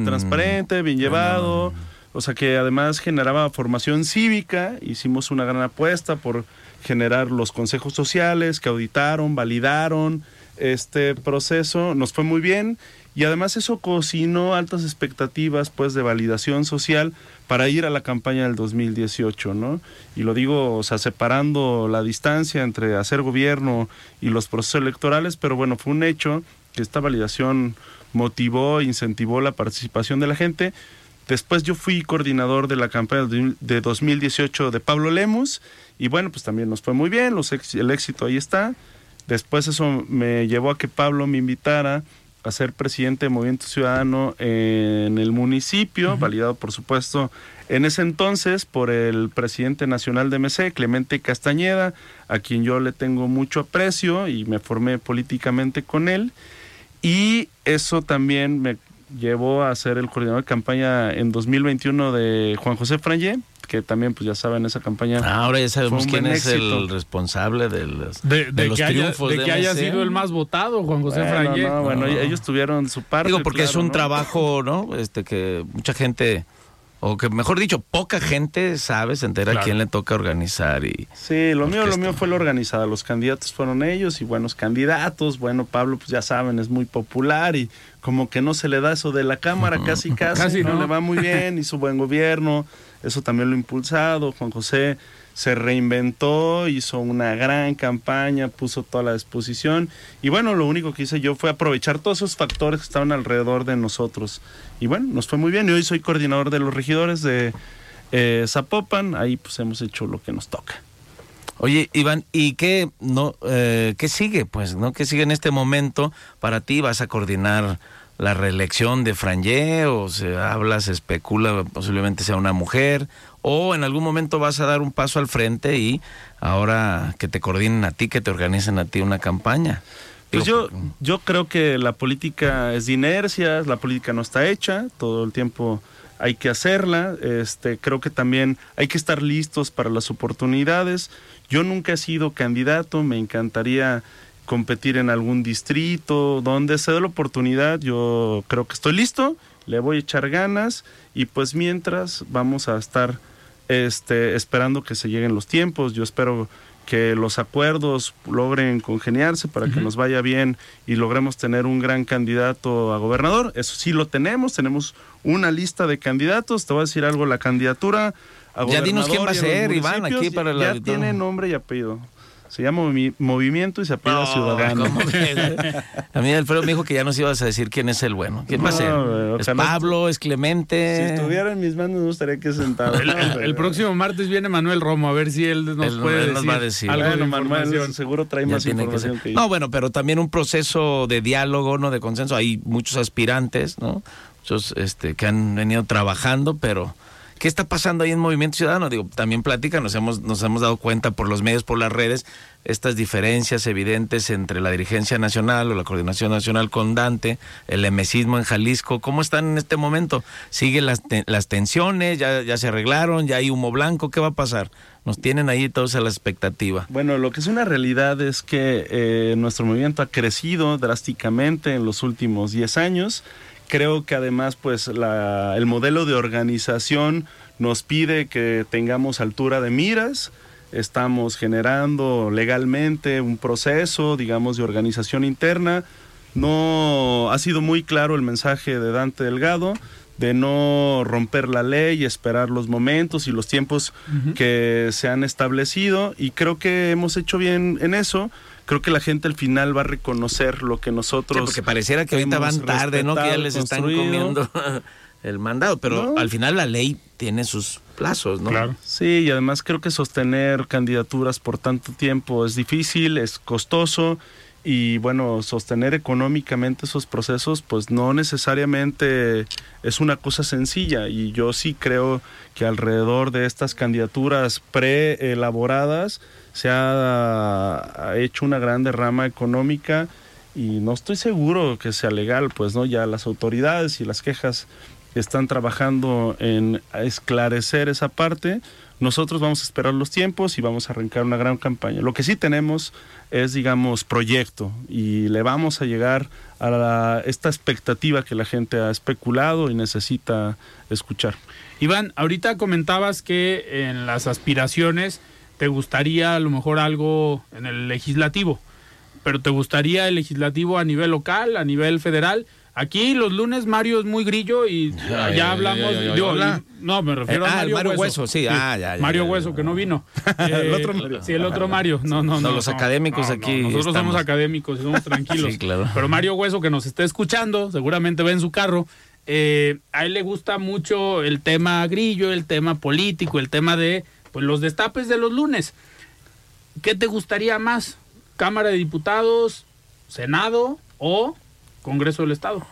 transparente, bien llevado. O sea que además generaba formación cívica. Hicimos una gran apuesta por generar los consejos sociales que auditaron, validaron este proceso. Nos fue muy bien y además eso cocinó altas expectativas pues de validación social para ir a la campaña del 2018, ¿no? Y lo digo, separando la distancia entre hacer gobierno y los procesos electorales, pero bueno, fue un hecho que esta validación motivó, incentivó la participación de la gente. Después yo fui coordinador de la campaña de 2018 de Pablo Lemus y bueno, pues también nos fue muy bien, los el éxito ahí está. Después eso me llevó a que Pablo me invitara a ser presidente de Movimiento Ciudadano en el municipio, validado por supuesto en ese entonces por el presidente nacional de MC, Clemente Castañeda, a quien yo le tengo mucho aprecio y me formé políticamente con él. Y eso también me llevó a ser el coordinador de campaña en 2021 de Juan José Frangé, que también, pues ya saben, esa campaña. Ah, ahora ya sabemos quién es el responsable de los, de, los que triunfos. Haya, de, que haya sido el más votado, Juan José bueno, bueno, ellos tuvieron su parte. Digo, porque es un trabajo, ¿no? Este que mucha gente o que mejor dicho, poca gente sabe, se entera a quién le toca organizar y Sí, lo mío, lo mío fue lo organizado, los candidatos fueron ellos y buenos candidatos, bueno, Pablo pues ya saben, es muy popular y como que no se le da eso de la cámara, casi casi, no, le va muy bien, hizo buen gobierno, eso también lo ha impulsado, Juan José se reinventó, hizo una gran campaña, puso toda la disposición y bueno, lo único que hice yo fue aprovechar todos esos factores que estaban alrededor de nosotros y bueno, nos fue muy bien y hoy soy coordinador de los regidores de eh, Zapopan, ahí pues hemos hecho lo que nos toca. Oye, Iván, ¿y qué no eh, qué sigue? Pues, ¿no? ¿Qué sigue en este momento para ti? ¿Vas a coordinar la reelección de Frangé o se habla, se especula posiblemente sea una mujer o en algún momento vas a dar un paso al frente y ahora que te coordinen a ti, que te organicen a ti una campaña. Pues yo, yo creo que la política es de inercia, la política no está hecha, todo el tiempo hay que hacerla, este, creo que también hay que estar listos para las oportunidades. Yo nunca he sido candidato, me encantaría competir en algún distrito, donde se dé la oportunidad, yo creo que estoy listo, le voy a echar ganas y pues mientras vamos a estar este, esperando que se lleguen los tiempos. Yo espero que los acuerdos logren congeniarse para que nos vaya bien y logremos tener un gran candidato a gobernador. Eso sí lo tenemos, tenemos una lista de candidatos. Te voy a decir algo, la candidatura a ya dinos quién va a ser, Iván, aquí para la... Ya tiene nombre y apellido. Se llama Movimiento y se apela Ciudadano. a mí Alfredo me dijo que ya nos ibas a decir quién es el bueno. ¿Quién va a ser? ¿Es Pablo? ¿Es Clemente? Si estuviera en mis manos no estaría aquí sentado. el, próximo martes viene Manuel Romo a ver si él nos puede decir, va a decir. algo de Manuel seguro trae más información que, yo. No, bueno, pero también un proceso de diálogo, no de consenso. Hay muchos aspirantes, ¿no? Muchos este, que han venido trabajando, pero ¿Qué está pasando ahí en Movimiento Ciudadano? Digo, también platica, nos hemos, nos hemos dado cuenta por los medios, por las redes, estas diferencias evidentes entre la dirigencia nacional o la coordinación nacional con Dante, el emesismo en Jalisco. ¿Cómo están en este momento? ¿Siguen las, las tensiones? ¿Ya, ¿Ya se arreglaron? ¿Ya hay humo blanco? ¿Qué va a pasar? Nos tienen ahí todos a la expectativa. Bueno, lo que es una realidad es que eh, nuestro movimiento ha crecido drásticamente en los últimos 10 años creo que además pues la, el modelo de organización nos pide que tengamos altura de miras, estamos generando legalmente un proceso, digamos, de organización interna. No ha sido muy claro el mensaje de Dante Delgado de no romper la ley, esperar los momentos y los tiempos que se han establecido y creo que hemos hecho bien en eso creo que la gente al final va a reconocer lo que nosotros. porque pareciera que ahorita van tarde, ¿no? Que ya les están comiendo el mandado, pero al final la ley tiene sus plazos, ¿no? Claro. Sí, y además creo que sostener candidaturas por tanto tiempo es difícil, es costoso y bueno, sostener económicamente esos procesos pues no necesariamente es una cosa sencilla y yo sí creo que alrededor de estas candidaturas preelaboradas se ha, hecho una gran derrama económica y no estoy seguro que sea legal, pues no, ya las autoridades y las quejas están trabajando en esclarecer esa parte. Nosotros vamos a esperar los tiempos y vamos a arrancar una gran campaña. Lo que sí tenemos es, digamos, proyecto y le vamos a llegar a esta expectativa que la gente ha especulado y necesita escuchar. Iván, ahorita comentabas que en las aspiraciones te gustaría a lo mejor algo en el legislativo, pero te gustaría el legislativo a nivel local, a nivel federal. Aquí los lunes Mario es muy grillo y ya hablamos. no, me refiero a ah, Mario, Mario Hueso. Hueso, sí. Ah, ya, ya, Mario ya, ya. Hueso, que no vino. el Eh, otro Mario. Sí, el otro Mario. No, no, no. los no. académicos No, no, aquí Nosotros estamos. somos académicos y somos tranquilos. Sí, claro. Pero Mario Hueso, que nos está escuchando, seguramente va en su carro. eh, a él le gusta mucho el tema grillo, el tema político, el tema de pues, los destapes de los lunes. ¿Qué te gustaría más? ¿Cámara de Diputados, Senado o Congreso del Estado?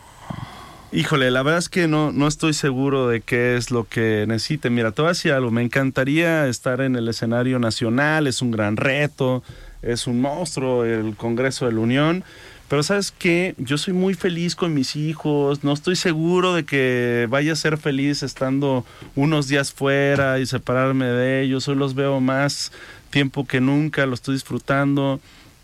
Híjole, la verdad es que no, no estoy seguro de qué es lo que necesite. Mira, te voy a decir algo, me encantaría estar en el escenario nacional, es un gran reto, es un monstruo el Congreso de la Unión, pero sabes qué, yo soy muy feliz con mis hijos, no estoy seguro de que vaya a ser feliz estando unos días fuera y separarme de ellos, hoy los veo más tiempo que nunca, lo estoy disfrutando,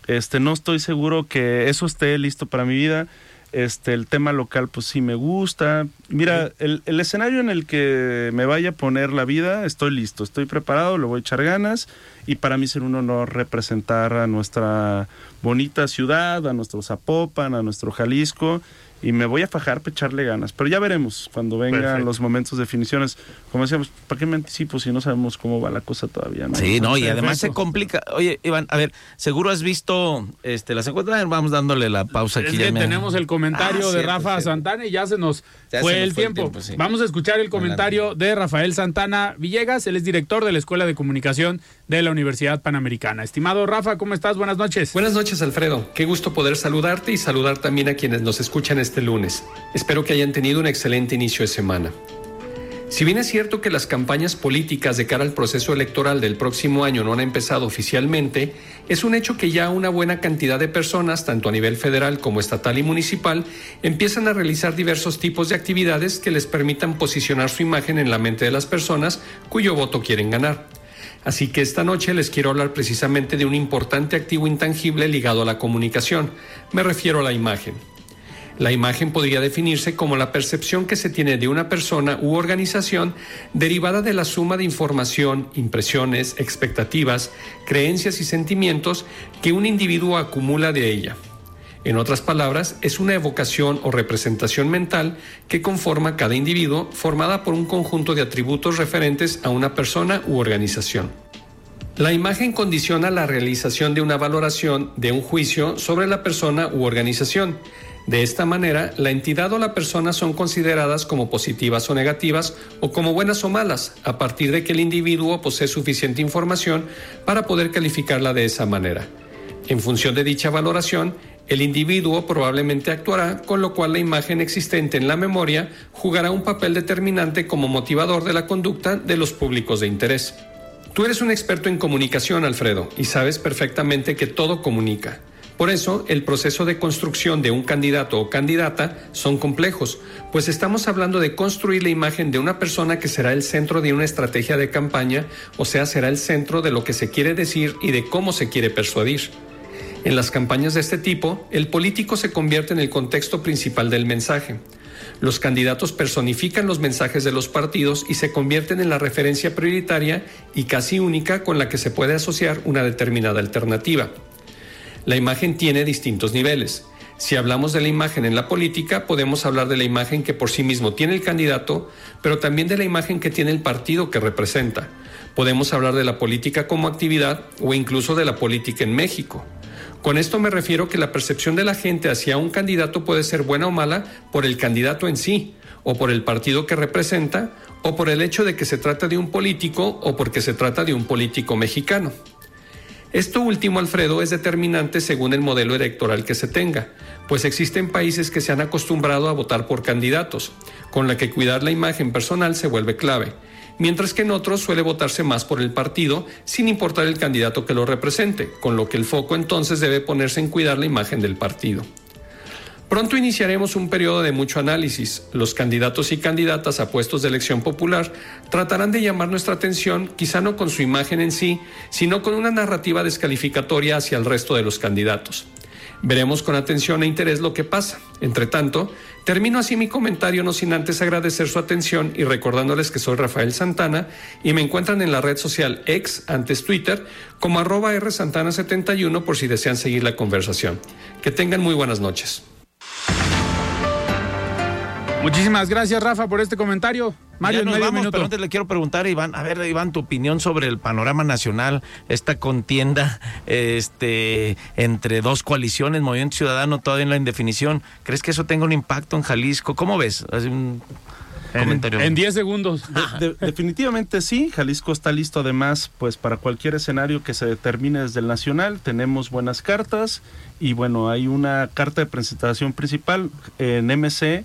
este, no estoy seguro que eso esté listo para mi vida. Este, el tema local, pues sí me gusta. Mira, el, el escenario en el que me vaya a poner la vida, estoy listo, estoy preparado, le voy a echar ganas. Y para mí ser un honor representar a nuestra bonita ciudad, a nuestro Zapopan, a nuestro Jalisco. Y me voy a fajar para echarle ganas. Pero ya veremos cuando vengan Perfecto. los momentos de definiciones. Como decíamos, ¿para qué me anticipo si no sabemos cómo va la cosa todavía? ¿no? Sí, no, y además se complica. Oye, Iván, a ver, seguro has visto este las encuestas. Vamos dándole la pausa aquí. es ya que me- tenemos el comentario Ah, de cierto, Rafa cierto. Santana y ya se nos Ya fue, se nos el, fue el tiempo. tiempo, sí. Vamos a escuchar el comentario de Rafael Santana Villegas, él es director de la Escuela de Comunicación de la Universidad Panamericana. Estimado Rafa, ¿cómo estás? Buenas noches. Buenas noches, Alfredo. Qué gusto poder saludarte y saludar también a quienes nos escuchan este lunes. Espero que hayan tenido un excelente inicio de semana. Si bien es cierto que las campañas políticas de cara al proceso electoral del próximo año no han empezado oficialmente, es un hecho que ya una buena cantidad de personas, tanto a nivel federal como estatal y municipal, empiezan a realizar diversos tipos de actividades que les permitan posicionar su imagen en la mente de las personas cuyo voto quieren ganar. Así que esta noche les quiero hablar precisamente de un importante activo intangible ligado a la comunicación. Me refiero a la imagen. La imagen podría definirse como la percepción que se tiene de una persona u organización derivada de la suma de información, impresiones, expectativas, creencias y sentimientos que un individuo acumula de ella. En otras palabras, es una evocación o representación mental que conforma cada individuo formada por un conjunto de atributos referentes a una persona u organización. La imagen condiciona la realización de una valoración de un juicio sobre la persona u organización. De esta manera, la entidad o la persona son consideradas como positivas o negativas o como buenas o malas, a partir de que el individuo posee suficiente información para poder calificarla de esa manera. En función de dicha valoración, el individuo probablemente actuará, con lo cual la imagen existente en la memoria jugará un papel determinante como motivador de la conducta de los públicos de interés. Tú eres un experto en comunicación, Alfredo, y sabes perfectamente que todo comunica. Por eso, el proceso de construcción de un candidato o candidata son complejos, pues estamos hablando de construir la imagen de una persona que será el centro de una estrategia de campaña, o sea, será el centro de lo que se quiere decir y de cómo se quiere persuadir. En las campañas de este tipo, el político se convierte en el contexto principal del mensaje. Los candidatos personifican los mensajes de los partidos y se convierten en la referencia prioritaria y casi única con la que se puede asociar una determinada alternativa. La imagen tiene distintos niveles. Si hablamos de la imagen en la política, podemos hablar de la imagen que por sí mismo tiene el candidato, pero también de la imagen que tiene el partido que representa. Podemos hablar de la política como actividad o incluso de la política en México. Con esto me refiero que la percepción de la gente hacia un candidato puede ser buena o mala por el candidato en sí, o por el partido que representa, o por el hecho de que se trata de un político o porque se trata de un político mexicano. Esto último, Alfredo, es determinante según el modelo electoral que se tenga, pues existen países que se han acostumbrado a votar por candidatos, con la que cuidar la imagen personal se vuelve clave, mientras que en otros suele votarse más por el partido sin importar el candidato que lo represente, con lo que el foco entonces debe ponerse en cuidar la imagen del partido. Pronto iniciaremos un periodo de mucho análisis. Los candidatos y candidatas a puestos de elección popular tratarán de llamar nuestra atención, quizá no con su imagen en sí, sino con una narrativa descalificatoria hacia el resto de los candidatos. Veremos con atención e interés lo que pasa. Entre tanto, termino así mi comentario no sin antes agradecer su atención y recordándoles que soy Rafael Santana y me encuentran en la red social ex, antes Twitter, como arroba rsantana71 por si desean seguir la conversación. Que tengan muy buenas noches. Muchísimas gracias, Rafa, por este comentario. Mario, Ya nos en medio vamos, minuto. pero antes le quiero preguntar, Iván, a ver, Iván, tu opinión sobre el panorama nacional, esta contienda este, entre dos coaliciones, Movimiento Ciudadano, todavía en la indefinición. ¿Crees que eso tenga un impacto en Jalisco? ¿Cómo ves? Así un En- comentario. En 10 segundos. De- definitivamente sí, Jalisco está listo además pues para cualquier escenario que se determine desde el nacional, tenemos buenas cartas y bueno, hay una carta de presentación principal en MC,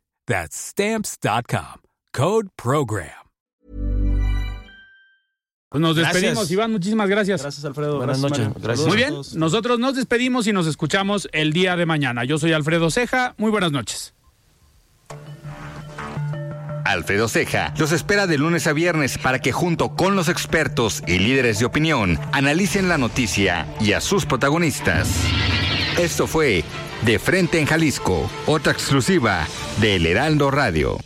That's Stamps.com. Code PROGRAM. Pues nos Gracias. despedimos, Iván. Muchísimas gracias. Gracias Alfredo. Buenas gracias, noches, gracias. Muy bien, nosotros nos despedimos y nos escuchamos el día de mañana. Yo soy Alfredo Ceja. Muy buenas noches. Alfredo Ceja los espera de lunes a viernes para que junto con los expertos y líderes de opinión analicen la noticia y a sus protagonistas. Esto fue De Frente en Jalisco, otra exclusiva de El Heraldo Radio.